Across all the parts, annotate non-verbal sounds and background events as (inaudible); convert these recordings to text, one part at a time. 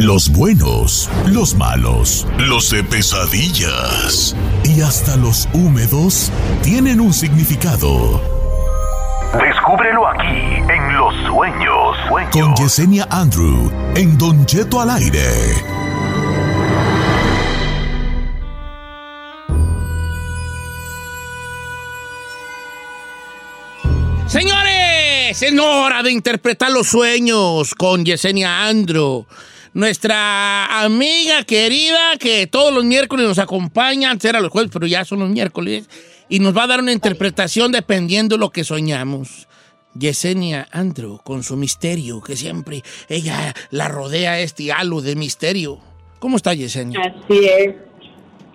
Los buenos, los malos, los de pesadillas y hasta los húmedos tienen un significado. Descúbrelo aquí en Los Sueños. Con Yesenia Andrew en Don Cheto al aire. Señores, es hora de interpretar los sueños con Yesenia Andrew nuestra amiga querida que todos los miércoles nos acompaña, antes era los jueves, pero ya son los miércoles, y nos va a dar una interpretación dependiendo de lo que soñamos. Yesenia Andrew, con su misterio, que siempre ella la rodea este halo de misterio. ¿Cómo está Yesenia? Así es.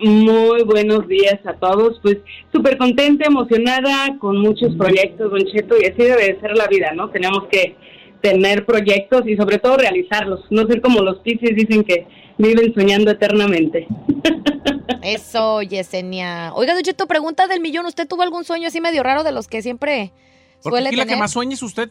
Muy buenos días a todos. Pues súper contenta, emocionada, con muchos proyectos, Don Cheto, y así debe de ser la vida, ¿no? Tenemos que tener proyectos y sobre todo realizarlos, no ser como los piscis dicen que viven soñando eternamente. (laughs) Eso, Yesenia. Oiga, Ducheto, pregunta del millón, ¿usted tuvo algún sueño así medio raro de los que siempre suele tener? la que más sueña es usted.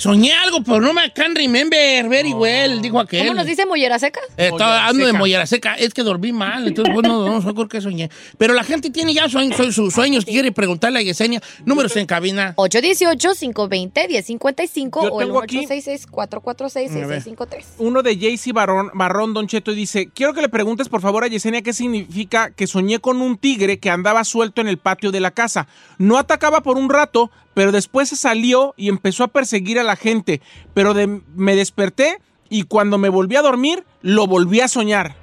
Soñé algo, pero no me can remember very well, dijo aquel. ¿Cómo nos dice mollera seca? Estaba hablando de mollera seca. Es que dormí mal, entonces bueno, no sé por qué soñé. Pero la gente tiene ya sueños, sus sueños quiere preguntarle a Yesenia. Números en cabina. 818-520-1055 o el 866-446-6653. Uno de Jaycee Barrón, Barrón, Don Cheto, dice, quiero que le preguntes por favor a Yesenia qué significa que soñé con un tigre que andaba suelto en el patio de la casa. No atacaba por un rato, pero después se salió y empezó a perseguir a la gente. Pero me desperté y cuando me volví a dormir, lo volví a soñar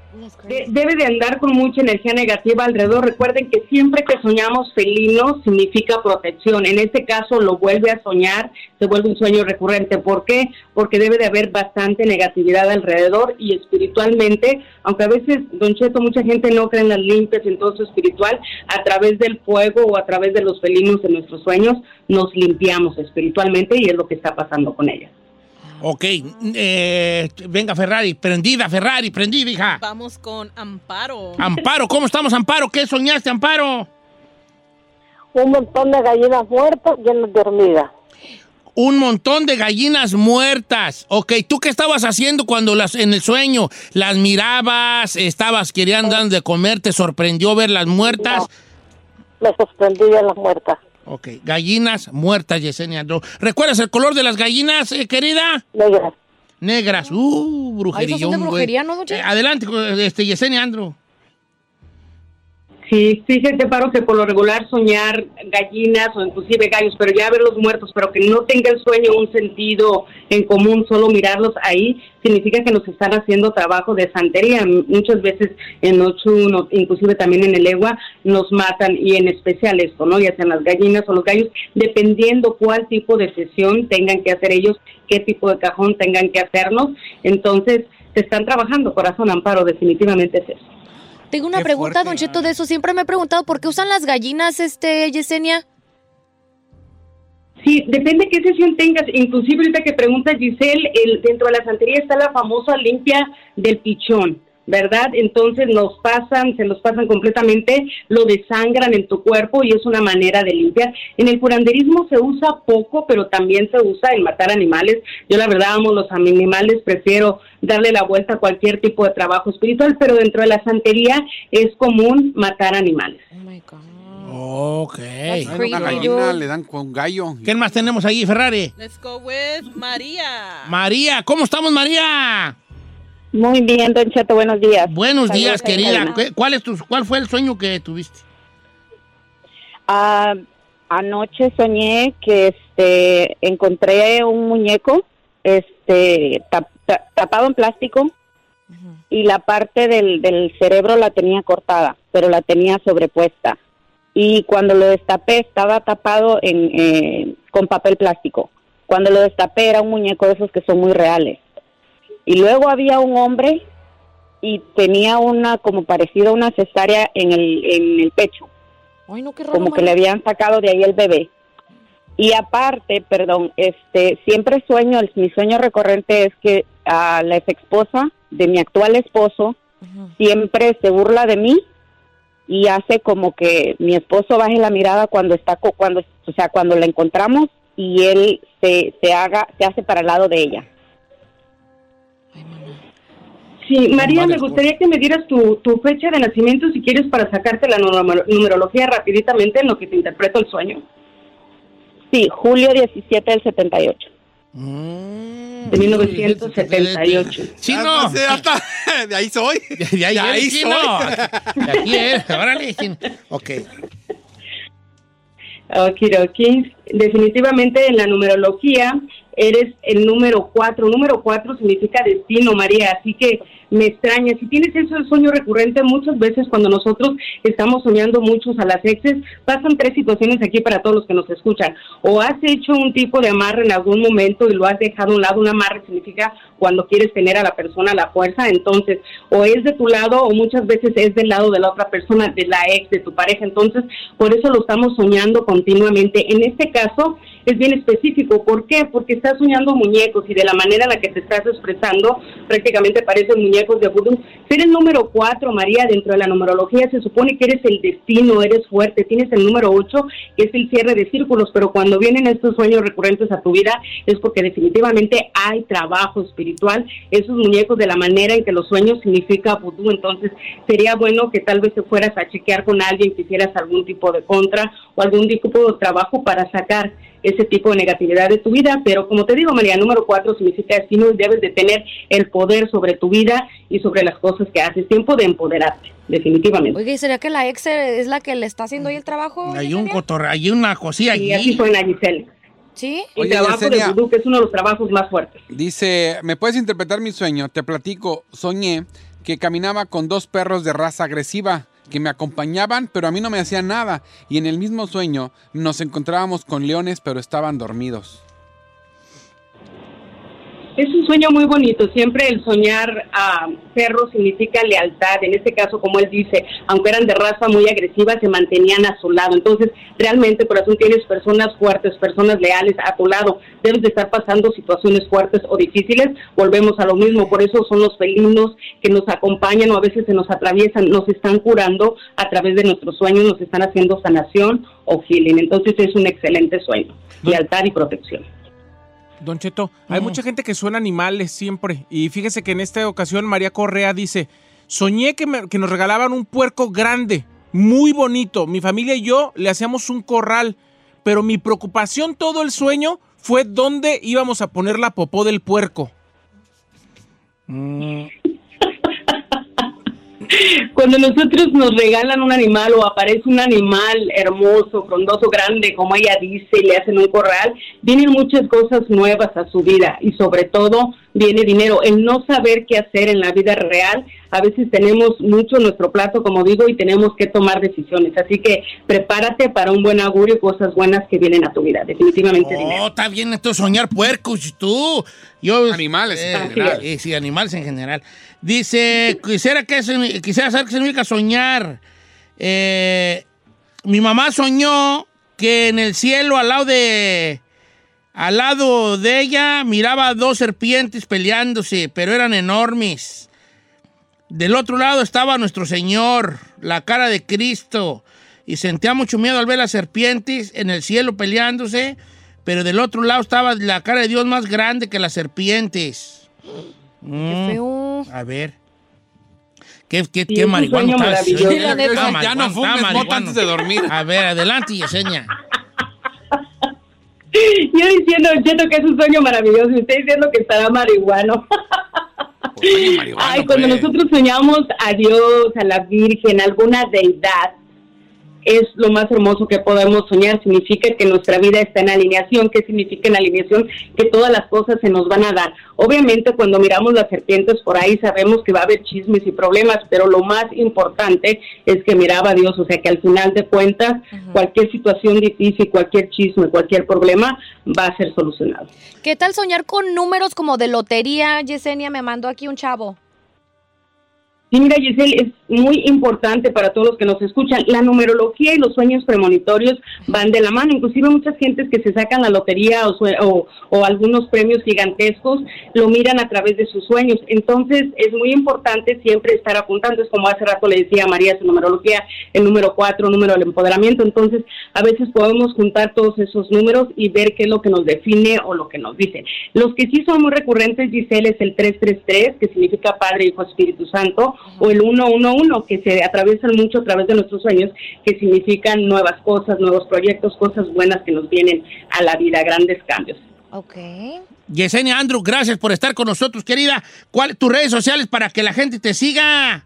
debe de andar con mucha energía negativa alrededor. Recuerden que siempre que soñamos felino significa protección. En este caso lo vuelve a soñar, se vuelve un sueño recurrente. ¿Por qué? Porque debe de haber bastante negatividad alrededor y espiritualmente, aunque a veces, Don Cheto, mucha gente no cree en las limpias y en todo eso espiritual, a través del fuego o a través de los felinos en nuestros sueños nos limpiamos espiritualmente y es lo que está pasando con ellas. Ok, eh, venga Ferrari, prendida Ferrari, prendida hija. Vamos con Amparo. Amparo, ¿cómo estamos Amparo? ¿Qué soñaste Amparo? Un montón de gallinas muertas llenas de hormigas. Un montón de gallinas muertas. Ok, ¿tú qué estabas haciendo cuando las en el sueño las mirabas, estabas queriendo de comer, te sorprendió verlas muertas? me sorprendí ver las muertas. Ok, gallinas muertas, Yesenia Andro. ¿Recuerdas el color de las gallinas, eh, querida? Negras. Negras, uh, brujería. brujería, ¿no, eh, adelante, este, Yesenia Andro. Sí, fíjate, Paro, que por lo regular soñar gallinas o inclusive gallos, pero ya verlos muertos, pero que no tenga el sueño un sentido en común, solo mirarlos ahí, significa que nos están haciendo trabajo de santería. Muchas veces en Ocho, inclusive también en el Egua, nos matan y en especial esto, ¿no? Ya sean las gallinas o los gallos, dependiendo cuál tipo de sesión tengan que hacer ellos, qué tipo de cajón tengan que hacernos. Entonces, se están trabajando, corazón amparo, definitivamente es eso. Tengo una pregunta, Don Cheto, de eso. Siempre me he preguntado por qué usan las gallinas, este, Yesenia. Sí, depende qué sesión tengas. Inclusive ahorita que pregunta Giselle, el, dentro de la santería está la famosa limpia del pichón. ¿Verdad? Entonces nos pasan, se los pasan completamente, lo desangran en tu cuerpo y es una manera de limpiar. En el curanderismo se usa poco, pero también se usa en matar animales. Yo la verdad amo los animales, prefiero darle la vuelta a cualquier tipo de trabajo espiritual, pero dentro de la santería es común matar animales. Oh Ok. That's Una creepy, gallina le dan con gallo. ¿Quién más tenemos ahí, Ferrari? Let's go with María. María, ¿cómo estamos, María? Muy bien, Don Cheto, buenos días. Buenos Saludos días, querida. cabina. ¿Qué- ¿Cuál, es tu, ¿Cuál fue el sueño que tuviste? Ah, anoche soñé que este encontré un muñeco este tap- ta- tapado en plástico y la parte del, del cerebro la tenía cortada, pero la tenía sobrepuesta. Y cuando lo destapé estaba tapado en, eh, con papel plástico. Cuando lo destapé era un muñeco de esos que son muy reales. Y luego había un hombre y tenía una como parecida a una cesárea en el, en el pecho Ay, no, qué raro. como que le habían sacado de ahí el bebé. Y aparte, perdón, este, siempre sueño, el- mi sueño recurrente es que a la ex esposa de mi actual esposo siempre se burla de mí y hace como que mi esposo baje la mirada cuando está, cuando, o sea, cuando la encontramos y él se, se haga, se hace para el lado de ella. Sí, María, me gustaría que me dieras tu, tu fecha de nacimiento si quieres para sacarte la numer- numerología rapiditamente en lo que te interpreto el sueño. Sí, julio 17 del 78. Mm, De 1978. Sí, Ah, no. pues, ya está. (laughs) De ahí soy. (laughs) De ahí, De ahí soy. no. De aquí es. Órale. Ok. Okidoki. Definitivamente en la numerología eres el número cuatro. Número cuatro significa destino, María. Así que me extraña. Si tienes ese sueño recurrente, muchas veces cuando nosotros estamos soñando muchos a las exes, pasan tres situaciones aquí para todos los que nos escuchan. O has hecho un tipo de amarre en algún momento y lo has dejado a un lado. Un amarre significa cuando quieres tener a la persona la fuerza. Entonces, o es de tu lado o muchas veces es del lado de la otra persona, de la ex, de tu pareja. Entonces, por eso lo estamos soñando continuamente. En este caso, es bien específico. ¿Por qué? Porque estás soñando muñecos y de la manera en la que te estás expresando, prácticamente parecen muñecos de vudú. Ser el número cuatro, María, dentro de la numerología, se supone que eres el destino, eres fuerte. Tienes el número ocho, que es el cierre de círculos, pero cuando vienen estos sueños recurrentes a tu vida, es porque definitivamente hay trabajo espiritual. Esos muñecos, de la manera en que los sueños significa vudú, entonces sería bueno que tal vez te fueras a chequear con alguien, que hicieras algún tipo de contra o algún tipo de trabajo para sacar ese tipo de negatividad de tu vida, pero como te digo, María, número cuatro significa destino y debes de tener el poder sobre tu vida y sobre las cosas que haces. Tiempo de empoderarte, definitivamente. Oiga, ¿y sería que la ex es la que le está haciendo ahí el trabajo? Hay un cotorre, hay una cosilla Y allí. así fue en la Giselle. ¿Sí? El Oye, trabajo Yesenia. de vudú, que es uno de los trabajos más fuertes. Dice, ¿me puedes interpretar mi sueño? Te platico, soñé que caminaba con dos perros de raza agresiva que me acompañaban, pero a mí no me hacían nada. Y en el mismo sueño nos encontrábamos con leones, pero estaban dormidos. Es un sueño muy bonito. Siempre el soñar a perros significa lealtad. En este caso, como él dice, aunque eran de raza muy agresiva, se mantenían a su lado. Entonces, realmente, corazón, tienes personas fuertes, personas leales a tu lado. Debes de estar pasando situaciones fuertes o difíciles. Volvemos a lo mismo. Por eso son los felinos que nos acompañan o a veces se nos atraviesan, nos están curando a través de nuestros sueños, nos están haciendo sanación o healing. Entonces, es un excelente sueño. Lealtad y protección. Don Cheto, hay mucha gente que suena animales siempre. Y fíjese que en esta ocasión María Correa dice, soñé que, me- que nos regalaban un puerco grande, muy bonito. Mi familia y yo le hacíamos un corral, pero mi preocupación todo el sueño fue dónde íbamos a poner la popó del puerco. Cuando nosotros nos regalan un animal o aparece un animal hermoso, frondoso, grande, como ella dice, y le hacen un corral, vienen muchas cosas nuevas a su vida y sobre todo viene dinero. El no saber qué hacer en la vida real, a veces tenemos mucho en nuestro plato, como digo, y tenemos que tomar decisiones. Así que prepárate para un buen augurio y cosas buenas que vienen a tu vida. Definitivamente dinero. Oh, está bien esto soñar puercos, tú. Yo, Animales en eh, general. eh, sí, animales en general. Dice, quisiera, que, se- quisiera saber qué significa soñar. Eh, mi mamá soñó que en el cielo al lado de... Al lado de ella miraba dos serpientes peleándose, pero eran enormes. Del otro lado estaba nuestro Señor, la cara de Cristo, y sentía mucho miedo al ver las serpientes en el cielo peleándose, pero del otro lado estaba la cara de Dios más grande que las serpientes. Qué Mm, feo. A ver. qué, qué, Sí, qué es un marihuana estás. Ya marihuana, no fumes mota antes de dormir. A ver, adelante, Yesenia. (laughs) Yo diciendo, Cheto, que es un sueño maravilloso. Y usted diciendo que estará marihuano. (laughs) Pues, marihuana, Ay, cuando pues. nosotros soñamos a Dios, a la Virgen, a alguna deidad, es lo más hermoso que podemos soñar. Significa que nuestra vida está en alineación. ¿Qué significa en alineación? Que todas las cosas se nos van a dar. Obviamente, cuando miramos las serpientes por ahí, sabemos que va a haber chismes y problemas, pero lo más importante es que miraba a Dios. O sea, que al final de cuentas, cualquier situación difícil, cualquier chisme, cualquier problema va a ser solucionado. ¿Qué tal soñar con números como de lotería? Yesenia me mandó aquí un chavo. Sí, mira, Giselle, es muy importante para todos los que nos escuchan. La numerología y los sueños premonitorios van de la mano. Inclusive muchas gentes que se sacan la lotería o, o, o algunos premios gigantescos lo miran a través de sus sueños. Entonces, es muy importante siempre estar apuntando. Es como hace rato le decía a María su numerología, el número cuatro, número del empoderamiento. Entonces, a veces podemos juntar todos esos números y ver qué es lo que nos define o lo que nos dice. Los que sí son muy recurrentes, Giselle, es el 333, que significa Padre, Hijo, Espíritu Santo, o el 111, que se atraviesan mucho a través de nuestros sueños, que significan nuevas cosas, nuevos proyectos, cosas buenas que nos vienen a la vida, grandes cambios. Ok. Yesenia Andrew, gracias por estar con nosotros, querida. ¿Cuáles tus redes sociales para que la gente te siga?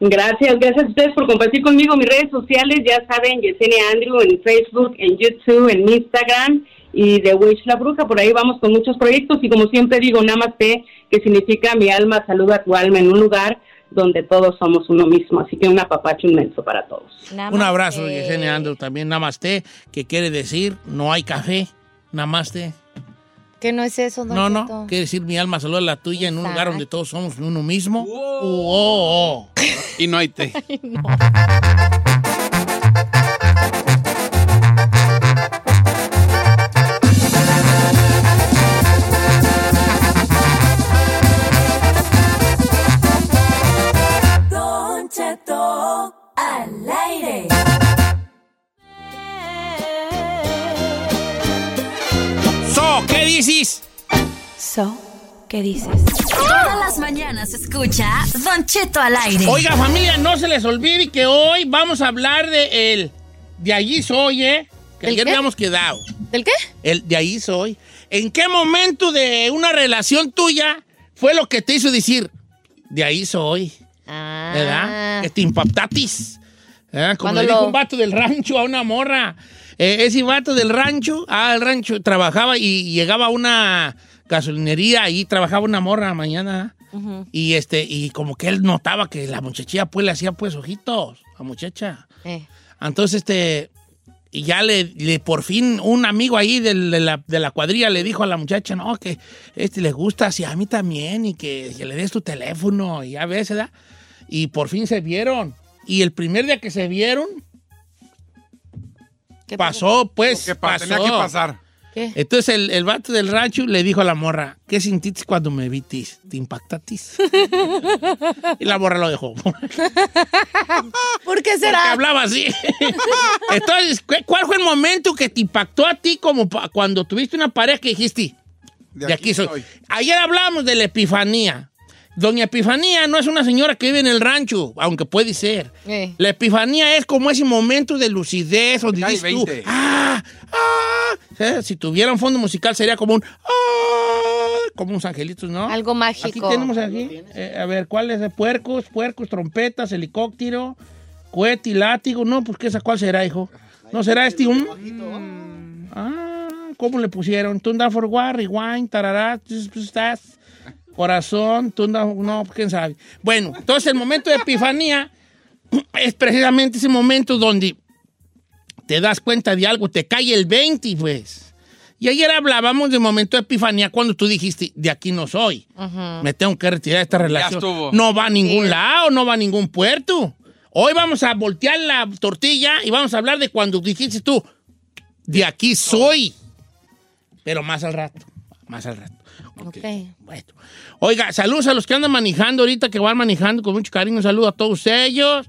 Gracias, gracias a ustedes por compartir conmigo mis redes sociales. Ya saben, Yesenia Andrew en Facebook, en YouTube, en Instagram y The Witch La Bruja. Por ahí vamos con muchos proyectos y como siempre digo, Namaste, que significa mi alma saluda tu alma en un lugar donde todos somos uno mismo. Así que un apapacho inmenso para todos. Un abrazo, Yesenia Andrew, también Namaste, que quiere decir no hay café. Namaste. ¿Qué no es eso, don No, no, Cheto? quiere decir mi alma saluda la tuya en un lugar donde todos somos uno mismo. Oh, oh, oh. Y no hay té. (laughs) Don dices? So, ¿qué dices? Todas las mañanas escucha Don Cheto al aire. Oiga, familia, no se les olvide que hoy vamos a hablar de el de allí soy, ¿eh? Que ¿El ayer qué? habíamos quedado. ¿Del qué? El de ahí soy. ¿En qué momento de una relación tuya fue lo que te hizo decir de ahí soy? Ah. ¿Verdad? Que te impactatis. ¿verdad? Como Cuando le dijo lo- un vato del rancho a una morra. Eh, ese vato del rancho, ah, el rancho, trabajaba y llegaba a una gasolinería y trabajaba una morra mañana. Y este, y como que él notaba que la muchachilla pues le hacía pues ojitos, la muchacha. Eh. Entonces, este, y ya le, le- por fin un amigo ahí de, la, de la cuadrilla le dijo a la muchacha, no, que este le gusta así a mí también y que, que le des tu teléfono y ya ves, ¿verdad? Y por fin se vieron. Y el primer día que se vieron, ¿Qué pasó, pues, Que pa- pasó. tenía que pasar. ¿Qué? Entonces el, el vato del rancho le dijo a la morra, ¿qué sentiste cuando me vitis? ¿Te impactatis? (laughs) y la morra lo dejó. ¿Por qué Porque será? hablaba así. (laughs) Entonces, ¿cu- ¿cuál fue el momento que te impactó a ti como cuando tuviste una pareja que dijiste, de, aquí, soy? Ayer hablábamos de la epifanía. Doña Epifanía no es una señora que vive en el rancho, aunque puede ser. Eh. La epifanía es como ese momento de lucidez donde dices tú, 20. ¡ah! ¡ah! O sea, si tuviera un fondo musical sería como un ¡ah! como unos angelitos, ¿no? Algo mágico. Aquí tenemos aquí. eh, a ver, ¿cuál es? Puercos, puercos, trompetas, helicóptero, cohete y látigo. No, pues ¿qué esa cuál será, hijo? ¿No será este un? Ah, ¿cómo le pusieron? Tunda for War, Rewind, tarará, estás, corazón, tunda, no, quién sabe. Bueno, entonces el momento de epifanía (clears throat) es precisamente ese momento donde te das cuenta de algo, te cae el 20, pues. Y ayer hablábamos del momento de epifanía cuando tú dijiste, de aquí no soy. Ujú. Me tengo que retirar de esta relación. estuvo. No va a ningún lado, no va a ningún puerto. Hoy vamos a voltear la tortilla y vamos a hablar de cuando dijiste tú, de aquí soy. Pero más al rato, más al rato. Ok. Bueno. Oiga, saludos a los que andan manejando ahorita, que van manejando con mucho cariño. Un saludo a todos ellos.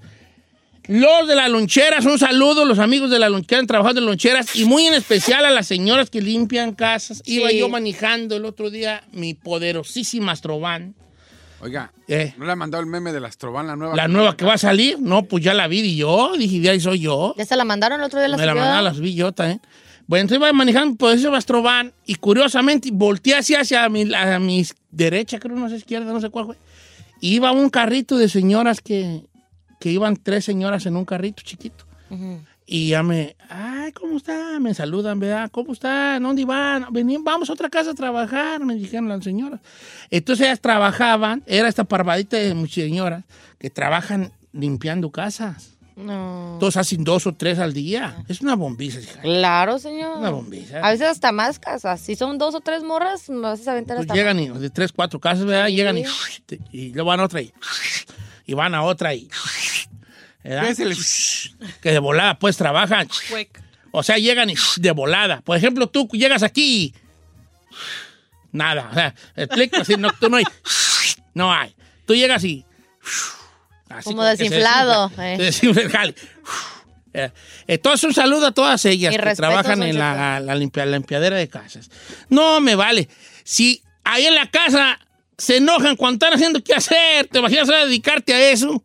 Los de las loncheras, un saludo. Los amigos de la lonchera que han trabajado en loncheras. Y muy en especial a las señoras que limpian casas. Iba yo manejando el otro día mi poderosísima Astrovan. Oiga, Eh. ¿no le ha mandado el meme de la Astroban, la nueva? La nueva que va a salir, no, pues ya la vi y yo, dije, de ahí soy yo. ¿Ya se la mandaron el otro día? La Me la mandaron, las vi yo también. Bueno, entonces iba manejando por ese Bastroban y curiosamente volteé hacia, hacia mi, a mi derecha, creo, no sé, izquierda, no sé cuál fue. Y iba un carrito de señoras que, que iban tres señoras en un carrito chiquito. Ujú. Y ya me, ay, ¿cómo está? Me saludan, ¿verdad? ¿Cómo están? ¿Dónde van? Venían, vamos a otra casa a trabajar, me dijeron las señoras. Entonces ellas trabajaban, era esta parvadita de muchas señoras que trabajan limpiando casas. No. Todos hacen dos o tres al día. Es una bombiza, hija. Claro, señor. Una bombiza. A veces hasta más casas. Si son dos o tres morras, me vas a aventar Pues hasta llegan más. y, de tres, cuatro casas, ¿verdad? Llegan y, (laughs) y luego van a otra y, (laughs) y van a otra y. (laughs) ¿verdad? ¿Qué es el- Que de volada, pues trabajan. Quick. O sea, llegan y de volada. Por ejemplo, tú llegas aquí y. Nada. O sea, explico así, no, tú no hay. No hay. Tú llegas y. así Como desinflado, desinfla- eh. se desinfla el jale. Eh, Entonces, un saludo a todas ellas Mi que trabajan en la, la limpia- la limpiadera de casas. No me vale. Si ahí en la casa se enojan cuando están haciendo qué hacer, ¿te imaginas ahora dedicarte a eso?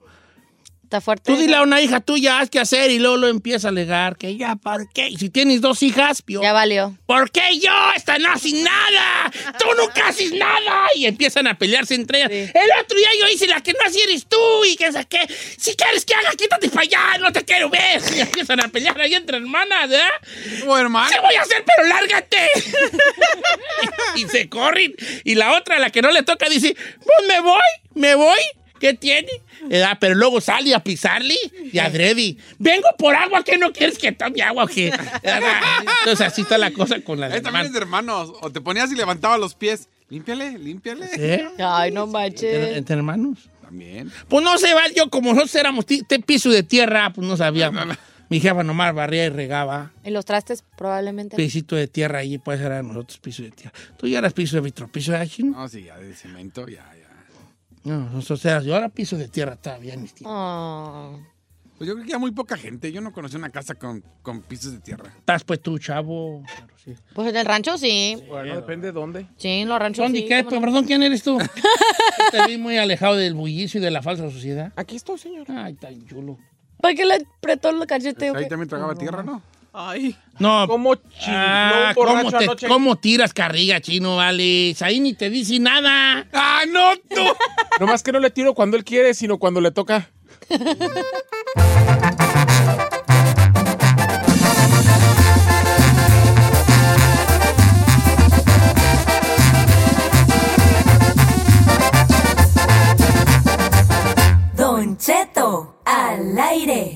Está fuerte. Tú dile a una hija tuya, haz qué hacer y luego lo empieza a alegar que ya, ¿por qué? Y si tienes dos hijas, pio, Ya valió. ¿por qué yo? Esta no nada. Tú nunca haces nada. Y empiezan a pelearse entre ellas. El otro día yo hice la que no hacía eres tú y que saqué. Si quieres que haga, quítate para allá, no te quiero ver. Y empiezan a pelear ahí entre hermanas, ¿eh? Oh, hermano. ¿Qué voy a hacer? Pero lárgate. (laughs) y, y se corren. Y la otra, la que no le toca, dice, pues me voy, me voy. ¿Qué tiene? ¿Verdad? Pero luego sale a pisarle y adrede. Vengo por agua, que no quieres que tome agua o qué? ¿Verdad? (laughs) Entonces así está la cosa con las Eh, también es hermanas. de hermanos. O te ponías y levantabas los pies. Límpiale, límpiale. ¿Eh? Ay, no ¿Entre, manches. entre hermanos? También. Pues no se va, yo como nosotros éramos ti- te piso de tierra, pues no sabíamos. Mi jefa nomás barría y regaba. Y los trastes probablemente. Pisito de tierra allí, pues era nosotros piso de tierra. Tú ya eras piso de vitro, piso de chino. No, sí, ya de cemento, ya. No, nosotros eras, yo era piso de tierra todavía mis tiempos. Oh. Pues yo creo que ya muy poca gente. Yo no conocí una casa con, con pisos de tierra. Estás pues tú, chavo. Claro, sí. Pues en el rancho sí. Bueno, depende de dónde. Sí, en los ranchos ¿Dónde sí. qué? Pues, no. Perdón, ¿quién eres tú? (laughs) Te vi muy alejado del bullicio y de la falsa sociedad. Aquí estoy, señor. Ay, tan chulo. ¿Para qué le apretó el cachete? o Ahí qué? también tragaba tierra, ¿no? Ay. No, ¿Cómo chifló ah, ¿cómo, borracho te- anoche? cómo tiras carrilla, chino, vale? Ahí ni te dice nada. ¡Ah, no, tú! No (laughs) más que no le tiro cuando él quiere, sino cuando le toca. Don Cheto al aire.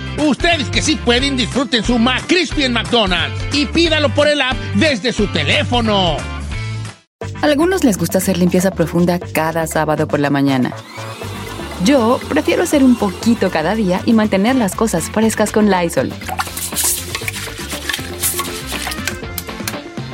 Ustedes que sí pueden, disfruten su McCrispy en McDonald's y pídalo por el app desde su teléfono. Algunos les gusta hacer limpieza profunda cada sábado por la mañana. Yo prefiero hacer un poquito cada día y mantener las cosas frescas con Lysol.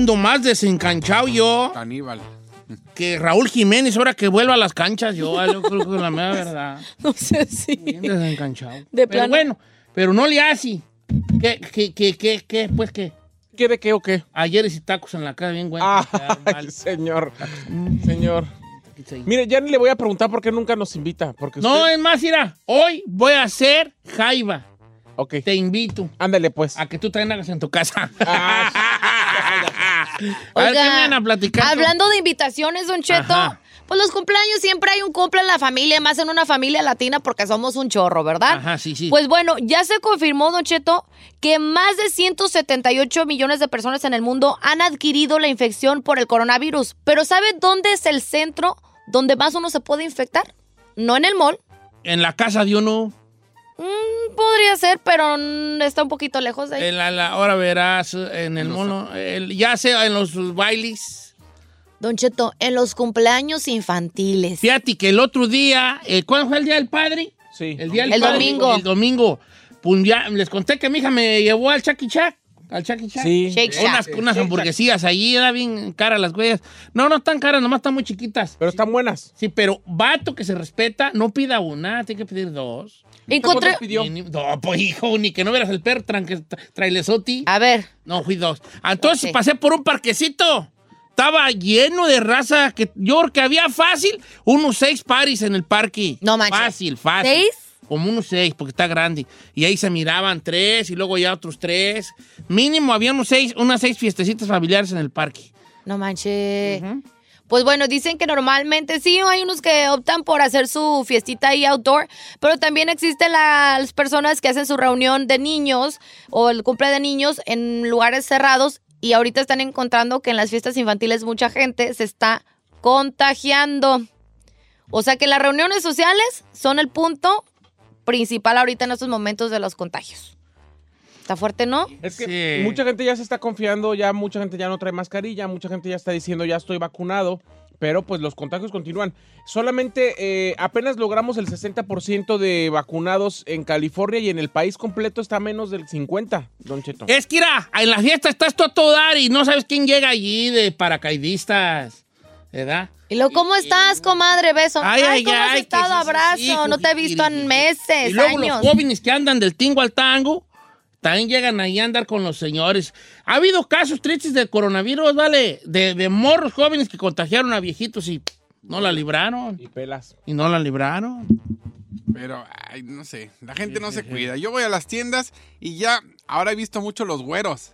Ando más desencanchado yo Caníbal. (laughs) que Raúl Jiménez ahora que vuelva a las canchas. Yo, ah, yo creo que es la mera (laughs) verdad. No sé si. Bien desencanchado. De pero plano. bueno, pero no le hace. ¿Qué, qué, qué, qué, qué, pues qué? ¿Qué de qué o qué? Ayer hice tacos en la cara bien bueno. (laughs) Ay, señor. Señor. Mire, ya ni le voy a preguntar por qué nunca nos invita. Porque No, usted- es más, mira, hoy voy a hacer jaiba. Ok. Te invito. Ándale, pues. A que tú también hagas en tu casa. Ah, (laughs) a ver, ¿qué Oiga, me van a platicar? Hablando de invitaciones, Don Cheto, Ajá. pues los cumpleaños siempre hay un cumple en la familia, más en una familia latina porque somos un chorro, ¿verdad? Ajá, sí, sí. Pues bueno, ya se confirmó, Don Cheto, que más de 178 millones de personas en el mundo han adquirido la infección por el coronavirus. Pero ¿sabe dónde es el centro donde más uno se puede infectar? No en el mall. En la casa de uno. Mm, podría ser, pero está un poquito lejos de ahí. En la, la- ahora verás en el mono. el- ya sea en los bailes. Don Cheto, en los cumpleaños infantiles. Fíjate que el otro día, eh, ¿cuándo fue el día del padre? Sí. El día del El padre, domingo. El domingo. Pues ya les conté que mi hija me llevó al Chucky Chuck. Al Chucky Chuck. Sí. Shake Shack. Unas, unas hamburguesillas allí, era bien caras las güeyes. No, no están caras, nomás están muy chiquitas. Pero están buenas. Sí, pero vato que se respeta, no pida una, tiene que pedir dos. Encontré... pidió? No, pues hijo, ni que no vieras el perro tranque, trailesotti. A ver, No, fui dos. Entonces pasé por un parquecito. Estaba lleno de raza que yo creo que había fácil unos seis paris en el parque. No manches. Fácil, fácil. ¿Seis? Como unos seis, porque está grande. Y ahí se miraban tres y luego ya otros tres. Mínimo había unos seis, unas seis fiestecitas familiares en el parque. no manches. Pues bueno, dicen que normalmente sí, hay unos que optan por hacer su fiestita ahí outdoor, pero también existen las personas que hacen su reunión de niños o el cumple de niños en lugares cerrados y ahorita están encontrando que en las fiestas infantiles mucha gente se está contagiando. O sea que las reuniones sociales son el punto principal ahorita en estos momentos de los contagios. Está fuerte, ¿no? Es que Sí. mucha gente ya se está confiando, ya mucha gente ya no trae mascarilla, mucha gente ya está diciendo ya estoy vacunado, pero pues los contagios continúan. Solamente eh, apenas logramos el 60% de vacunados en California y en el país completo está menos del 50, Don Cheto. Es que, mira, en la fiesta estás tú a todo dar y no sabes quién llega allí de paracaidistas. ¿Verdad? Y luego, ¿cómo estás, comadre? Beso. Ay, ay, ¿cómo has ay, estado? Abrazo. sí, no te he visto en meses, Y luego años. los jóvenes que andan del tingo al tango también llegan ahí a andar con los señores. Ha habido casos tristes del coronavirus, ¿vale? De, de morros jóvenes que contagiaron a viejitos y no la libraron. Y pelas. Y no la libraron. Pero, ay, no sé, la gente no se cuida. Yo voy a las tiendas y ya, ahora he visto mucho los güeros.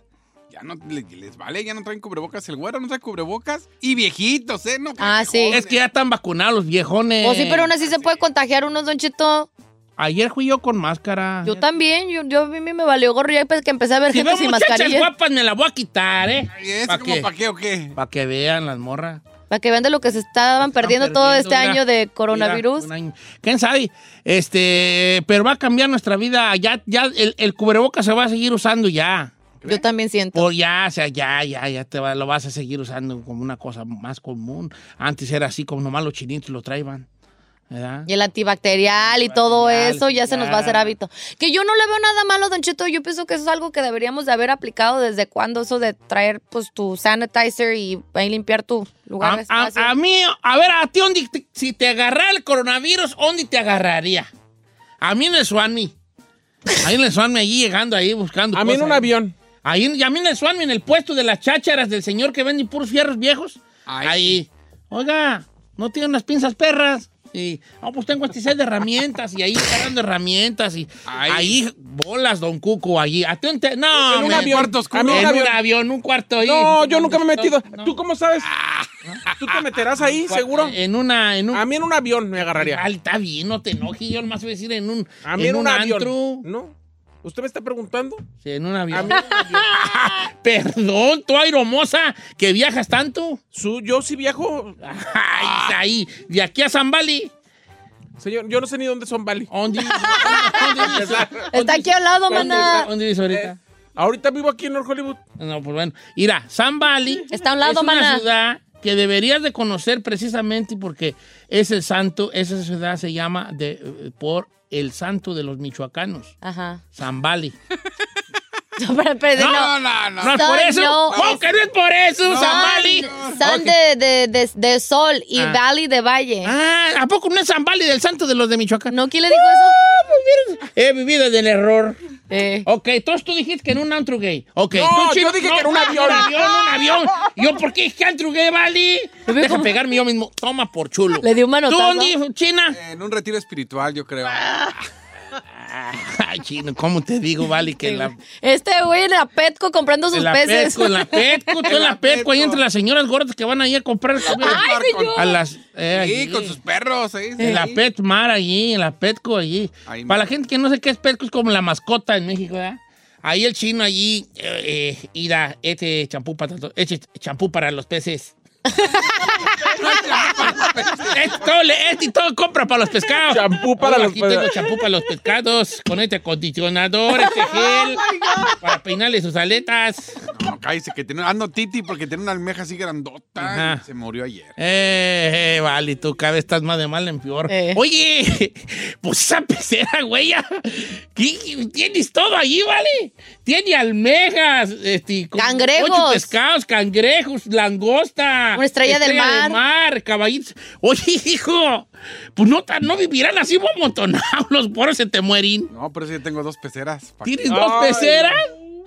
Ya no le- les, vale, ya no traen cubrebocas. El güero no trae cubrebocas. Y viejitos, ¿eh? No, Ah, sí. Es que ya están vacunados los viejones. O sí, pero aún así se puede contagiar unos, Don Cheto. Ayer fui yo con máscara. Yo también. Yo, yo a mí me valió gorro ya que empecé a ver Si gente veo sin mascarilla. guapas, me la voy a quitar, ¿eh? ¿Y eso ¿Pa' como qué? para qué o qué? Para que vean las morras. Para que vean de lo que se estaban perdiendo todo este mira, año de coronavirus. año. ¿Quién sabe? Este, pero va a cambiar nuestra vida. Ya, ya, el, el cubreboca se va a seguir usando ya. Yo también siento. O ya, o sea, ya, ya, ya te va- lo vas a seguir usando como una cosa más común. Antes era así como nomás los chinitos lo traían. ¿Verdad? Y el antibacterial y todo eso ya se nos va a hacer hábito. Que yo no le veo nada malo, Don Cheto. Yo pienso que eso es algo que deberíamos de haber aplicado desde cuando eso de traer pues tu sanitizer y ahí limpiar tu lugar A, a- espacio. a mí, a ver, a ti, ¿dónde te- si te agarrara el coronavirus, ¿dónde te agarraría? A mí en el Suami. Ahí en el Suami, allí llegando ahí buscando. A mí en un avión. Ahí, y a mí en el Suami, en el puesto de las chácharas del señor que vende puros fierros viejos. Ay, ahí. Oiga, ¿no tiene unas pinzas perras? Y, no, pues tengo este set de herramientas y ahí cargando herramientas y Ay. ahí bolas, don Cuco, allí. ¿A ti dónde te- no, En un avión. cuarto oscuro. A mí en un un avión. un cuarto ahí. No, yo nunca me he metido. No. ¿Tú cómo sabes? ¿Tú te meterás ahí, seguro? En una, en un... A mí en un avión me agarraría. Está bien, no te enojes. Yo nomás voy a decir en un, A mí en, un, avión. antro. ¿No? ¿Usted me está preguntando? Sí, en un avión. A mí en un avión. Perdón, tú, airomosa, que viajas tanto. Su- yo sí viajo. Ay, ahí, de aquí a San Bali. Señor, yo no sé ni dónde son Bali. ¿Dónde? Está aquí al lado, ¿Dónde- maná. ¿Dónde dices ahorita? Ahorita vivo aquí en North Hollywood. No, pues bueno. Mira, San Valley Está a un lado, es una maná. ciudad que deberías de conocer precisamente porque es el santo, esa ciudad se llama de, eh, por el santo de los michoacanos, Ajá. San Valley. (laughs) No, (laughs) pero, pero No, no, no. ¿No es por eso? no, ¿Cómo es- que no es por eso, Valley? San de, de, de, de sol y Ah. valley de valle. Ah, ¿a poco no es Valley del santo de los de Michoacán? ¿No? ¿Quién le dijo eso? He vivido del error. Eh. Ok, entonces tú dijiste que en un antro gay. Ok, No, tú, yo dije que en un avión. Un avión, un avión. Yo, ¿por qué dije antro gay, vale? Deja pegarme yo mismo. Toma por chulo. Le di un ¿Tú manotazo. dónde, China? En un retiro espiritual, yo creo. (laughs) Ay, chino, ¿cómo te digo, vale? Que la, Este güey en la Petco comprando sus en la peces. Petco, en la (laughs) Petco, tú en la Petco, ahí entre las señoras gordas que van ahí a comprar. Ay, señor. A las... eh, Sí, allí. con sus perros. ¿eh? En la Sí. Pet Mar allí, en la Petco allí. Para la gente que no sé qué es Petco, es como la mascota en México, ¿verdad? Ahí el chino allí eh, eh, irá este champú para este champú para los peces. Este, todo, le- este y todo compra para los pescados. Champú para Oh, los Aquí pe- tengo champú para los pescados con este acondicionador, este (laughs) gel, para peinarle sus aletas. No, cállese, que tiene, ando titi porque tiene una almeja así grandota. Ajá. y se murió ayer. Eh, eh, vale, tú cada vez estás más de mal en peor. Eh. Oye, (laughs) pues esa pecera, güey, ya, ¿qué- tienes todo allí, ¿vale? Tiene almejas, este, Cangrejos. ocho pescados, cangrejos, langosta. Una estrella del mar. mar, caballitos. Oye, hijo, pues no, no vivirán así amontonados, los poros se te mueren. No, por eso yo tengo dos peceras. ¿Tienes dos peceras?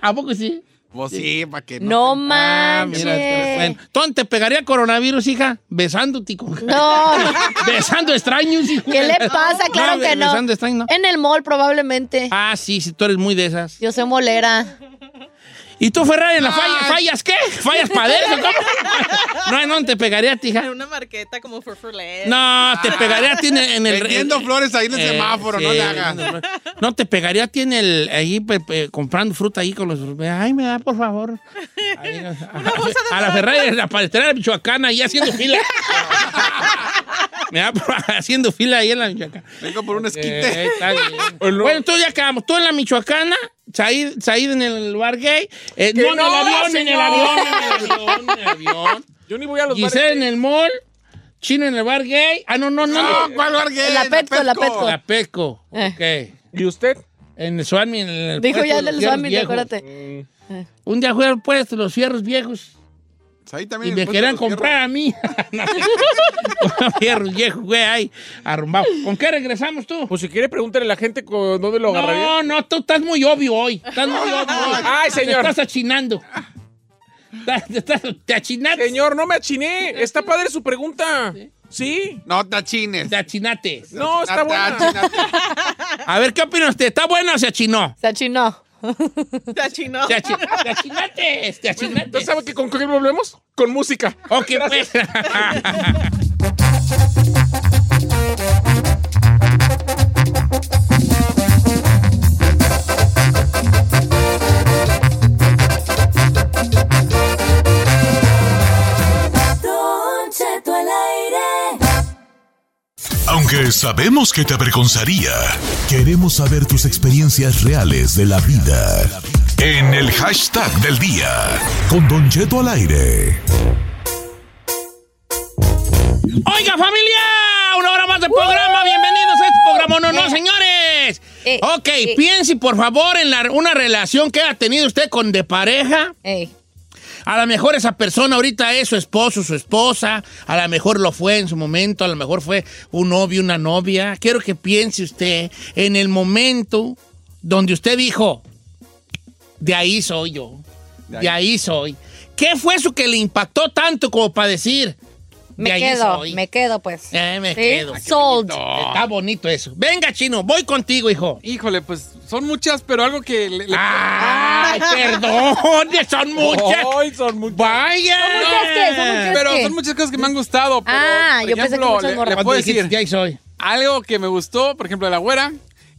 ¿A poco sí? Vos sí, para que No te- Ah, manches. mira, bueno. ¿Dónde te pegaría coronavirus, hija? Besándote. con- No, no. (laughs) Besando extraños, hijo. ¿Qué le pasa? Claro que no. Besando extraños, ¿no? En el mall probablemente. Ah, sí, sí, tú eres muy de esas. Yo soy molera. ¿Y tú, Ferrari, en la falla, fallas qué? ¿Fallas para eso? ¿Cómo? No, no te pegaría a ti, hija. En una marqueta como for. No, te pegaría a ti en el... en el- Vendiendo en- flores ahí en el Eh, semáforo, sí, no le hagas. No, te pegaría a ti en el... Ahí pe- pe- comprando fruta ahí con los... Ay, me da, por favor. Ahí, a, a la Ferrari, en la paletería de Michoacán, ahí haciendo fila. me da por- haciendo fila ahí en la Michoacán. Vengo por un Eh, esquite. está bien. (laughs) bueno, entonces ya acabamos. Tú en la Michoacana, Said, Said en el lugar gay. eh, ¡Que no, en el no, avión, en el señor! avión, en el (laughs) avión, en el avión. Yo ni voy a los Giselle bares. en el mall. Chino en el bar gay. Ah, no, no, no. No, no. ¿cuál lugar gay? La Petco, la Petco. La Petco. Eh. Ok. ¿Y usted? En el Swami, en el Dijo ya en el Swami, acuérdate. Un día fue al puesto los fierros viejos. Ahí Y me querían comprar a mí. (laughs) Viejos, güey, ahí, arrumbado. ¿Con qué regresamos tú? Pues si quiere, pregúntale a la gente con dónde lo agarraría. No, no, tú estás muy obvio hoy. Estás muy obvio (laughs) hoy. Ay, señor. Te estás achinando. Estás- Te, estás- te achinaste. Señor, no me achiné. Está padre su pregunta. ¿Sí? No te achines. Te achinaste. No, está buena. A ver, ¿qué opina usted? ¿Está buena o se achinó? Se achinó. (laughs) Te achinó. Te, achi- te achinaste. Te achinaste. ¿Usted sabe que con qué volvemos? Con música. Ok, pues. (laughs) Aunque sabemos que te avergonzaría, queremos saber tus experiencias reales de la vida. En el hashtag del día, con Don Cheto al aire. Oiga, familia, una hora más de programa. Bienvenidos a este programa. No, no, señores. Eh, Ok, eh. piense por favor en la- una relación que ha tenido usted con de pareja. Ey. A lo mejor esa persona ahorita es su esposo, su esposa. A lo mejor lo fue en su momento. A lo mejor fue un novio, una novia. Quiero que piense usted en el momento donde usted dijo, de ahí soy yo. De De ahí. ahí soy. ¿Qué fue eso que le impactó tanto como para decir? Me quedo, soy"? me quedo pues. Eh, me ¿Sí? quedo. Sold. Está bonito eso. Venga, chino, voy contigo, hijo. Híjole, pues son muchas, pero algo que le, le- Ah, Ay, perdón, (laughs) son muchas. Ay, son muchas. Vaya. muchas qué? ¿Son muchas Pero qué? son muchas cosas que me han gustado. Pero, Ah, por yo pensé que ejemplo, muchas le- le, puedo decir ya soy. algo que me gustó, por ejemplo, de la güera,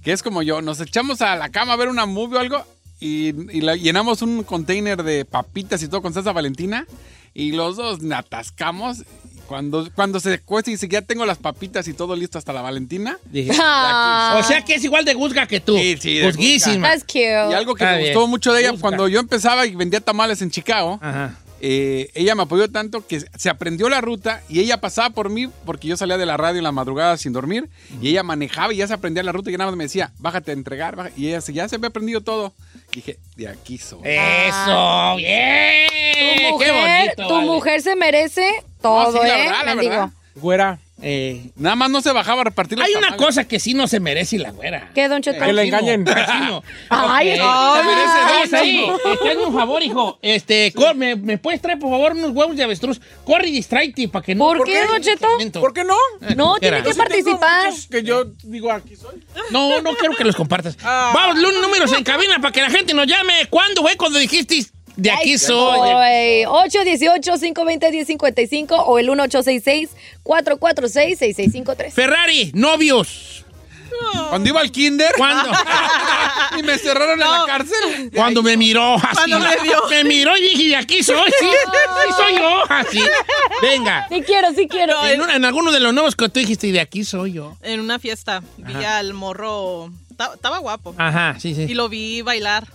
que es como yo, nos echamos a la cama a ver una movie o algo y, y la- llenamos un container de papitas y todo con salsa valentina y los dos atascamos. Cuando, cuando se cuesta y dice que ya tengo las papitas y todo listo hasta la Valentina. Dije, Ah. O sea que es igual de guzga que tú. Sí, sí, de Juzguísima. That's cute. Y algo que Está me bien. gustó mucho de ella, Busca. cuando yo empezaba y vendía tamales en Chicago, Ajá. Eh, ella me apoyó tanto que se aprendió la ruta y ella pasaba por mí porque yo salía de la radio en la madrugada sin dormir y ella manejaba y ya se aprendía la ruta y nada más me decía, bájate a entregar, baja-". y ella se- ya se había aprendido todo. dije, de aquí soy. Eso, bien. Tu Qué mujer, bonito. tu vale. mujer se merece todo, sí, la ¿eh? verdad, la verdad. Güera. Eh, Nada más no se bajaba a repartir hay una tamales. cosa que sí no se merece la güera. ¿Qué, Don Cheto? Que la engañen. (laughs) Ay. Se merece dos hazme un favor, hijo. Este, cor- me, me puedes traer, por favor, unos huevos de avestruz? Corre y distráete para que no... ¿Por qué, Don Cheto? ¿Por qué no? No, tiene que participar. Que yo digo aquí soy. No, no quiero que los compartas. Ah. Vamos, números en cabina para que la gente nos llame. ¿Cuándo fue cuando dijiste de aquí soy? Oy, 818-520-1055 o el 1866-446-6653. Ferrari, novios. Cuando iba al kinder. ¿Cuándo? (laughs) y me cerraron en la cárcel. Cuando me miró así. Cuando me vio. Me miró y dije, de aquí soy, sí. Sí soy yo. Así. Venga. Sí quiero, sí quiero. En, una- en alguno de los nuevos que tú dijiste, de aquí soy yo. En una fiesta vi Ajá. al morro. ta- Estaba guapo. Ajá, sí, Y sí. lo vi bailar.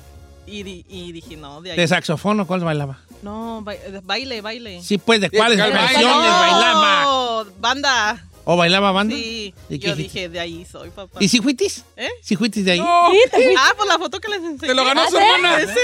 Y, di- y dije, no, de ahí. ¿De saxofón o cuál bailaba? No, ba- baile, baile. Sí, pues, ¿de cuáles ¿cuál canciones No, bailaba? banda. ¿O bailaba banda? Sí. ¿Y qué Yo dijiste? dije, de ahí soy, papá. ¿Y si fuitis? ¿Eh? ¿Si fuitis de ahí? Ah, pues la foto que les enseñé. Te lo ganó ¿Ah, su sí? hermana.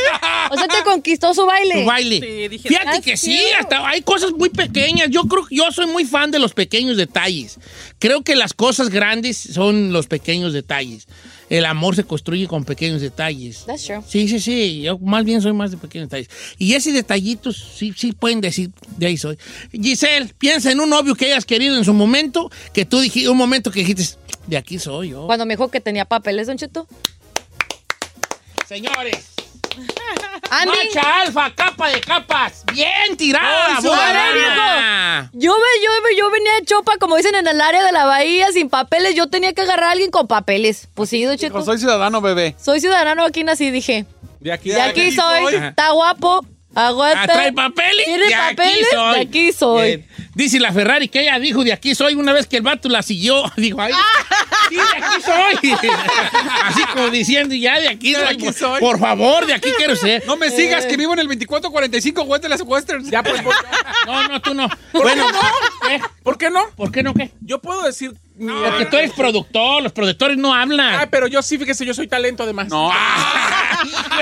O sea, te conquistó su baile. Tu baile. Sí, dije, Fíjate That's que sí, cute. hasta hay cosas muy pequeñas. Yo creo que yo soy muy fan de los pequeños detalles. Creo que las cosas grandes son los pequeños detalles. El amor se construye con pequeños detalles. That's true. Sí, sí, sí. Yo más bien soy más de pequeños detalles. Y ese detallito sí, sí pueden decir, de ahí soy. Giselle, piensa en un novio que hayas querido en su momento, que tú dijiste, un momento que dijiste, de aquí soy yo. Cuando me dijo que tenía papeles, Don Cheto. Señores. (laughs) Andy, Macha alfa, capa de capas. Bien tirada, Ay, Bobadana. yo, me, yo, me- yo venía de chopa, como dicen en el área de la bahía, sin papeles. Yo tenía que agarrar a alguien con papeles. Pues sí, Cheto. Soy ciudadano, bebé. Soy ciudadano aquí nací, dije. De aquí, De aquí soy. Ajá. Está guapo. Aguanta. Ah, ¿Trae papeles? ¿Tiene De aquí papeles? soy. De aquí soy. Dice la Ferrari que ella dijo de aquí soy una vez que el vato la siguió. (laughs) Dijo, ay, sí, de aquí soy. (laughs) Así como diciendo, ya de aquí, De soy, aquí por, soy. por favor, de aquí quiero ser. No me sigas, que vivo en el 2445 Western Westerns. Ya, pues. (laughs) No, no, tú no. Bueno, ¿qué? ¿Por qué no? ¿Por qué no qué? Yo puedo decir. Mi- Porque tú eres productor, los productores no hablan. Ah, pero yo sí, fíjese, yo soy talento además. No. (laughs) (laughs)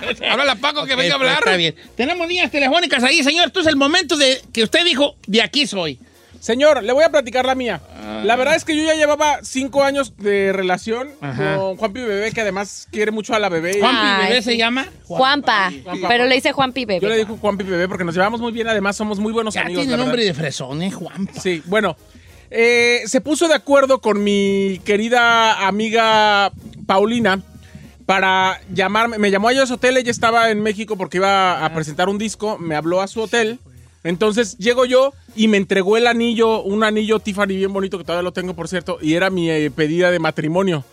Pues, Háblale a Paco que venga a pues, hablar. Está bien. Tenemos líneas telefónicas ahí, señor. Esto es el momento de que usted dijo, de aquí soy. Señor, le voy a platicar la mía. La verdad es que yo ya llevaba cinco años de relación Ajá. con Juanpi Bebé, que además quiere mucho a la bebé. Juanpi Bebé se llama. Juanpa. Juanpa. Pero le dice Juanpi Bebé. Yo le digo Juanpi Bebé porque nos llevamos muy bien, además somos muy buenos Ya amigos. tiene la verdad. nombre de fresón, ¿eh, Juanpa? Sí, bueno. Eh, se puso de acuerdo con mi querida amiga Paulina para llamarme. Me llamó a ella a su hotel, ella estaba en México porque iba a presentar un disco, me habló a su hotel. Entonces llego yo y me entregó el anillo, un anillo Tiffany bien bonito que todavía lo tengo, por cierto, y era mi eh, pedida de matrimonio.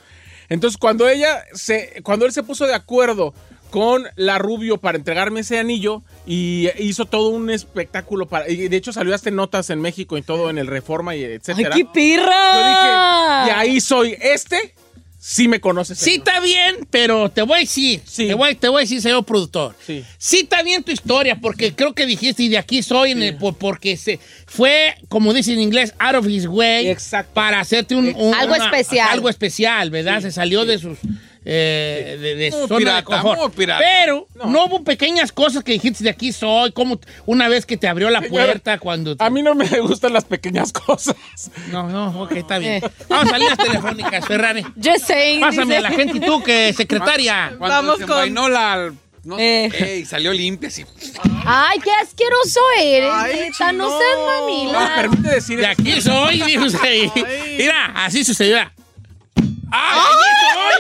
Entonces cuando ella se, cuando él se puso de acuerdo con la Rubio para entregarme ese anillo y hizo todo un espectáculo para, y de hecho salió hasta notas en México y todo en el Reforma y ¡Ay, etcétera. qué pirra! Yo dije, y ahí soy este, sí me conoces. Sí está bien, pero te voy a decir, Sí. te, voy, te voy a decir, señor productor. Sí. Sí está bien tu historia, porque creo que dijiste, y de aquí soy, en el- por- porque se fue, como dice en inglés, out of his way, Exacto. para hacerte un, un- Algo especial. Algo especial, ¿verdad? se salió de sus... eh, de, de zona pirata, de confort. Pero no. hubo pequeñas cosas que dijiste de aquí soy, como una vez que te abrió la Señora, puerta cuando... A mí no me gustan las pequeñas cosas. No, no, ok, está bien. Eh. Vamos a líneas telefónicas, Ferrari. Just saying. Pásame dice. a la gente y tú, que (laughs) secretaria. Cuando Vamos se con- la... No Eh. sé, y salió limpia así. Ay, qué asqueroso eres, Ay, neta. No seas ¿Me mamila. permite decir De aquí soy, dijo usted. Ay. Mira, así sucedió. ¡Ah,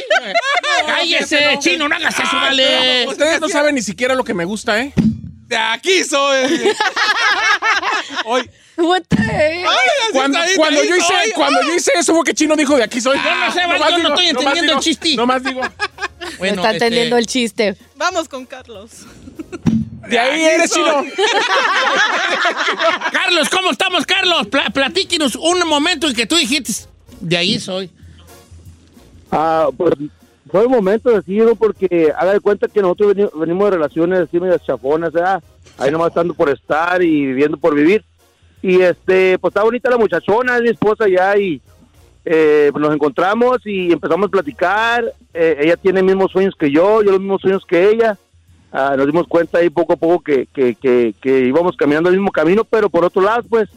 (laughs) de soy! Cállese, chino, no hagas eso, vale. Ustedes no saben ni siquiera lo que me gusta, ¿eh? De aquí soy. (laughs) Hoy, What the heck? cuando, ahí, cuando ahí yo hice, soy. cuando yo hice eso fue que Chino dijo de aquí soy. Yo no sé, vale, Nomás yo no estoy entendiendo el digo, chiste. Nomás digo. (laughs) Bueno, Está este, entendiendo el chiste. Vamos con Carlos. De ahí eres Chino. Carlos, ¿cómo estamos, Carlos? Pla- platíquenos un momento en que tú dijiste, de ahí soy. Ah, pues fue un momento decidido porque haga de cuenta que nosotros veni- venimos de relaciones así medias chafonas, ¿verdad? Ahí nomás estando por estar y viviendo por vivir. Y este, pues está bonita la muchachona, es mi esposa ya y eh, pues nos encontramos y empezamos a platicar. Eh, ella tiene mismos sueños que yo, yo los mismos sueños que ella. Ah, nos dimos cuenta ahí poco a poco que, que, que íbamos caminando el mismo camino, pero por otro lado, pues,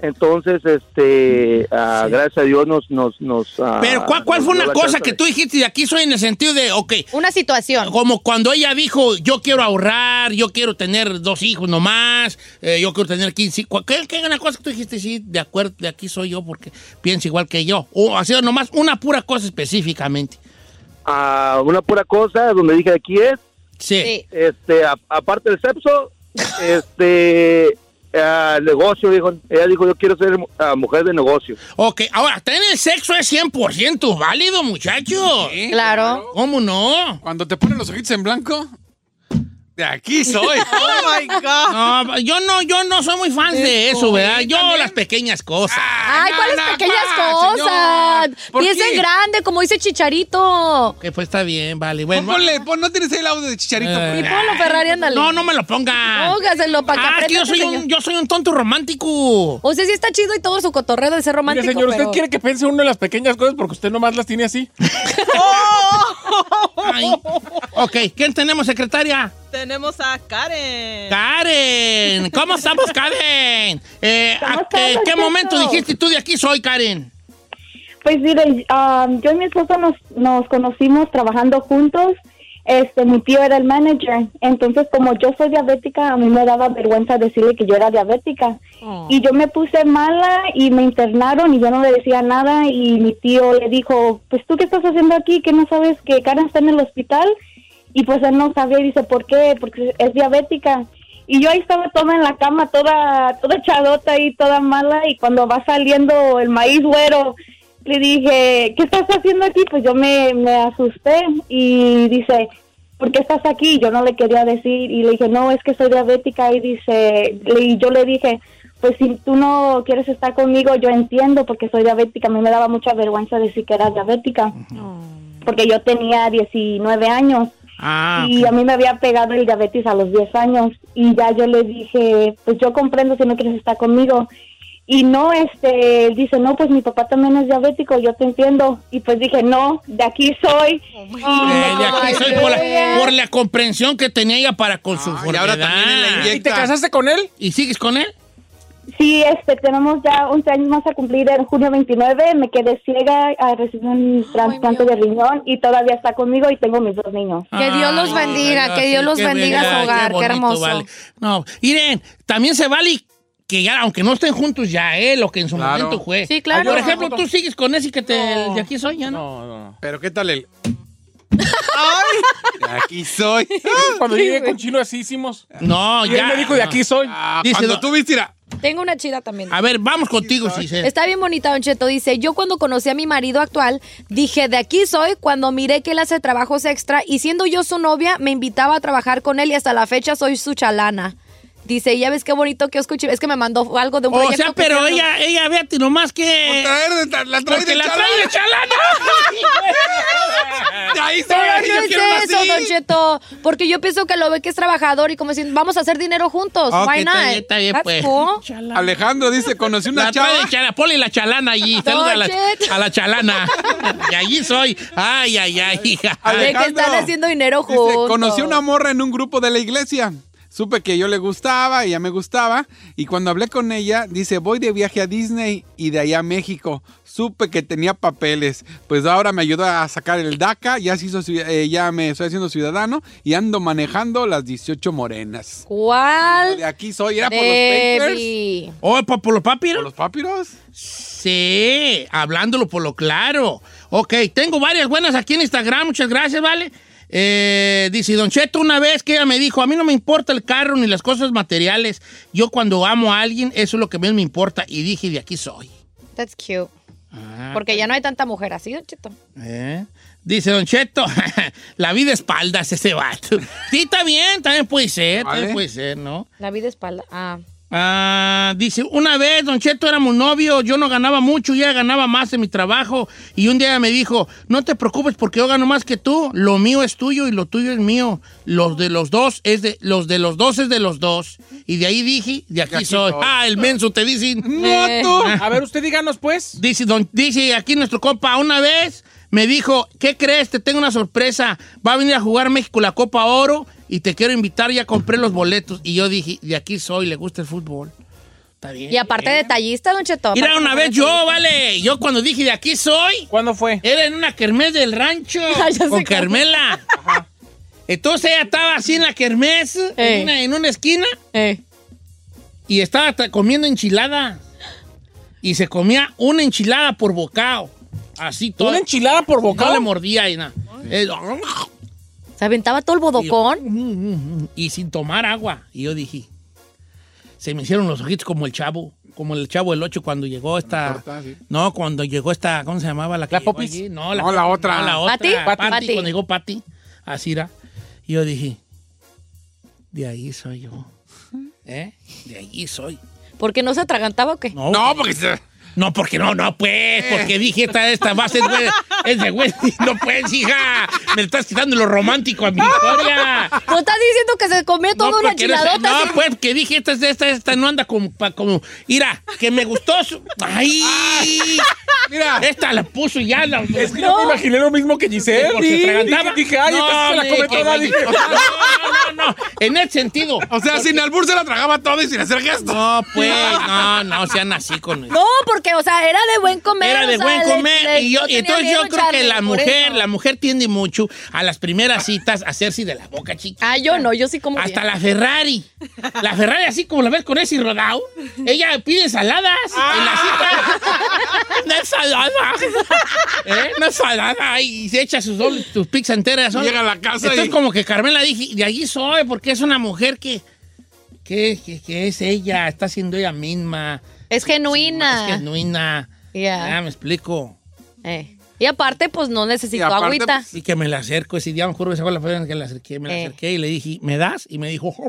entonces, este, ah, gracias a Dios nos... nos, nos ah, Pero, ¿cuál, cuál nos fue una cosa que de- tú dijiste de aquí soy en el sentido de, ok, Una situación. como cuando ella dijo, yo quiero ahorrar, yo quiero tener dos hijos nomás, eh, yo quiero tener 15 hijos. ¿Qué, qué una cosa que tú dijiste? Sí, de acuerdo, de aquí soy yo porque pienso igual que yo. O ha sido nomás una pura cosa específicamente. Ah, una pura cosa donde dije aquí es, Sí. este, a- aparte del sexo, (laughs) este, el negocio, dijo, ella dijo, yo quiero ser ah, mujer de negocio. Ok, ahora, tener el sexo es 100% válido, muchachos. Claro. ¿Cómo no? Cuando te ponen los ojitos en blanco, de aquí soy. (laughs) Oh my God. No, yo no, yo no soy muy fan de eso, ¿verdad? Yo las pequeñas cosas. Ay, ¿cuáles no, pequeñas ¿cuál, cosas? Piensa en grande, como dice Chicharito. Que pues está bien, vale. Bueno, Ponle, pon- no tienes el audio de Chicharito. Eh, Y ponlo, Ferrari, ándale. no, no me lo ponga. Póngaselo para que Ah, es que aprenda yo soy, este señor. un, yo soy un tonto romántico. O sea, sí está chido y todo su cotorreo de ser Mire, romántico, señor, ¿usted quiere que piense uno en las pequeñas cosas porque usted nomás las tiene así? (laughs) (laughs) Ay. Ok, ¿quién tenemos, secretaria? Tenemos a Karen. Karen. ¿Cómo estamos, Karen? Eh, ¿a ¿Cómo qué, momento dijiste tú de aquí soy, Karen? Pues mire, um, yo y mi esposo nos, nos conocimos trabajando juntos. Este, mi tío era el manager. Entonces, como yo soy diabética, a mí me daba vergüenza decirle que yo era diabética. Y yo me puse mala y me internaron y yo no le decía nada. Y mi tío le dijo, pues tú qué estás haciendo aquí, que no sabes que Karen está en el hospital. Y pues él no sabía y dice, ¿por qué? Porque es diabética. Y yo ahí estaba toda en la cama, toda, toda echadota y toda mala. Y cuando va saliendo el maíz güero, le dije, ¿qué estás haciendo aquí? Pues yo me, me asusté y dice, ¿por qué estás aquí? Yo no le quería decir y le dije, no, es que soy diabética y dice, y yo le dije, pues si tú no quieres estar conmigo, yo entiendo porque soy diabética, a mí me daba mucha vergüenza decir que era diabética, porque yo tenía 19 años Ah, y a mí me había pegado el diabetes a los 10 años y ya yo le dije, pues yo comprendo si no quieres estar conmigo. Y no, este, él dice, no, pues mi papá también es diabético, yo te entiendo. Y pues dije, no, de aquí soy. Y Eh, de aquí soy por la, por la comprensión que tenía ella para con su y ahora también ¿Y te casaste con él? ¿Y sigues con él? Sí, este, tenemos ya 11 años más a cumplir en junio 29. Me quedé ciega, ah, recibí un trasplante de riñón y todavía está conmigo y tengo mis dos niños. Que Dios los bendiga, ay, que Dios sí, los bendiga su hogar, qué, bonito, hermoso. vale. No, miren, también se vale que ya, aunque no estén juntos ya, ¿eh? Lo que en su Claro. momento fue. Sí, claro. Por ejemplo, tú sigues con ese que te, de aquí soy, ya no. No, no, no. Pero ¿qué tal el...? De aquí soy. (laughs) Cuando llegué con Chino así hicimos. No, Y ya. él me dijo, de aquí soy. Ah, Dice, cuando no. tú viste, mira, Tengo una chida también. A ver, vamos contigo, Cisel. Está bien bonita, Don Cheto. Dice, yo cuando conocí a mi marido actual, dije, de aquí soy, cuando miré que él hace trabajos extra y siendo yo su novia, me invitaba a trabajar con él y hasta la fecha soy su chalana. Dice, ya ves qué bonito que escuché. Es que me mandó algo de un O proyecto. sea, que pero hicieron. ella, ella, vete nomás que... traer de ta- la trae de la chalana. trae de chalana. (laughs) De ahí yo no es eso, así. Don Cheto. Porque yo pienso que lo ve que es trabajador y como si vamos a hacer dinero juntos. Ok, Why está not? bien, está bien, That's pues. cool. Alejandro dice, conocí una La trae chava. de chalana. Ponle la chalana allí. Saluda a la, Cheto. a la chalana. Y allí soy. Ay, ay, ay, hija. De que Alejandro están haciendo dinero Dice, juntos. conocí una morra en un grupo de la iglesia. Supe que yo le gustaba, ella me gustaba. Y cuando hablé con ella, dice, voy de viaje a Disney y de allá a México. Supe que tenía papeles. Pues ahora me ayudó a sacar el DACA, ya, se hizo, eh, ya me estoy haciendo ciudadano y ando manejando las 18 morenas. ¿Cuál? De aquí soy, era por los papers. ¿Oh, por los papiros? ¿Por los papiros? Sí, hablándolo por lo claro. Ok, tengo varias buenas aquí en Instagram, muchas gracias, ¿vale? Eh, dice Don Cheto una vez que ella me dijo, a mí no me importa el carro ni las cosas materiales, yo cuando amo a alguien, eso es lo que más me importa. Y dije, de aquí soy. That's cute. Ah, Porque ya no hay tanta mujer así, Don Cheto. ¿eh? Dice Don Cheto, (laughs) la vida espaldas ese vato. Sí, está bien, también puede ser, también puede ser, ¿no? La vida espalda. Ah. Ah, dice, una vez, Don Cheto, éramos novios, yo no ganaba mucho, y ella ganaba más en mi trabajo. Y un día me dijo, no te preocupes porque yo gano más que tú, lo mío es tuyo y lo tuyo es mío. Los de los dos es de, los de los dos es de los dos. Y de ahí dije, de aquí, aquí soy. soy. Ah, el menso te dice. No, tú. (laughs) A ver, usted díganos, pues. Dice, don, dice aquí nuestro compa, una vez me dijo, ¿qué crees? Te tengo una sorpresa. Va a venir a jugar México la Copa Oro y te quiero invitar, ya compré los boletos. Y yo dije, de aquí soy, le gusta el fútbol. Está bien. Y aparte detallista, Don Cheto. Mira, una vez yo, vale, yo cuando dije de aquí soy, ¿Cuándo fue? era en una kermés del rancho (laughs) sé con. Carmela. Entonces ella estaba así en la kermés, en, una, en una esquina, Eh. y estaba ta- comiendo enchilada. Y se comía una enchilada por bocado. Así todo. ¿Una enchilada por No bocado? le mordía y nada. Eh, Se aventaba todo el bodocón. Y sin tomar agua. Y yo dije, se me hicieron los ojitos como el chavo, como el chavo del 8 cuando llegó esta... Sí. No, cuando llegó esta, ¿cómo se llamaba? La, que ¿La llegó Popis? allí? No, la, No, la otra. no, la otra. ¿Pati? Pati, Pati. cuando llegó Pati. Así era. Y yo dije, de ahí soy yo. ¿Eh? De ahí soy. ¿Por qué no se atragantaba o qué? No, No, porque se... no, porque no, no, pues, porque dije, esta, esta va a ser güey, es de güey. (laughs) No puedes, hija. Me estás quitando lo romántico a mi historia. ¿No estás diciendo que se comió toda una no enchiladota? No, así? pues, que dije, esta, esta, esta no anda como, pa- como, mira, que me gustó su... ay, (laughs) Mira, esta la puso ya, la, Es que yo me imaginé lo mismo que Giselle. porque se atragantaba. Dije, dije, ay, esta se la me- come toda. Dije, o sea, no, no, no, en ese sentido. (laughs) o sea, sin albur se la tragaba todo y sin hacer gesto. No, pues, no, no, sean así con No, porque, o sea, era de buen comer. Era o de sea, buen comer. le- y yo, no entonces yo creo que la mujer, eso. la mujer tiende mucho a las primeras citas a hacerse de la boca chica. Ah, yo no, yo sí como Hasta bien. la Ferrari. La Ferrari, así como la ves con ese rodado, ella pide ensaladas en la cita. Una ensalada. ¿Eh? Una ensalada. Y se echa sus, dobles- sus pizzas enteras. Llega a la casa Entonces, y- como que Carmela dije, de allí soy, porque es una mujer que, que, que, que es ella, está siendo ella misma. Es genuina. Es genuina. Ya. Ya me explico. Eh. Y aparte, pues no necesito Y aparte, agüita. Y que me la acerco, ese día me acuerdo esa fue la que la acerqué, me la Eh. acerqué y le dije, ¿me das? Y me dijo, (laughs)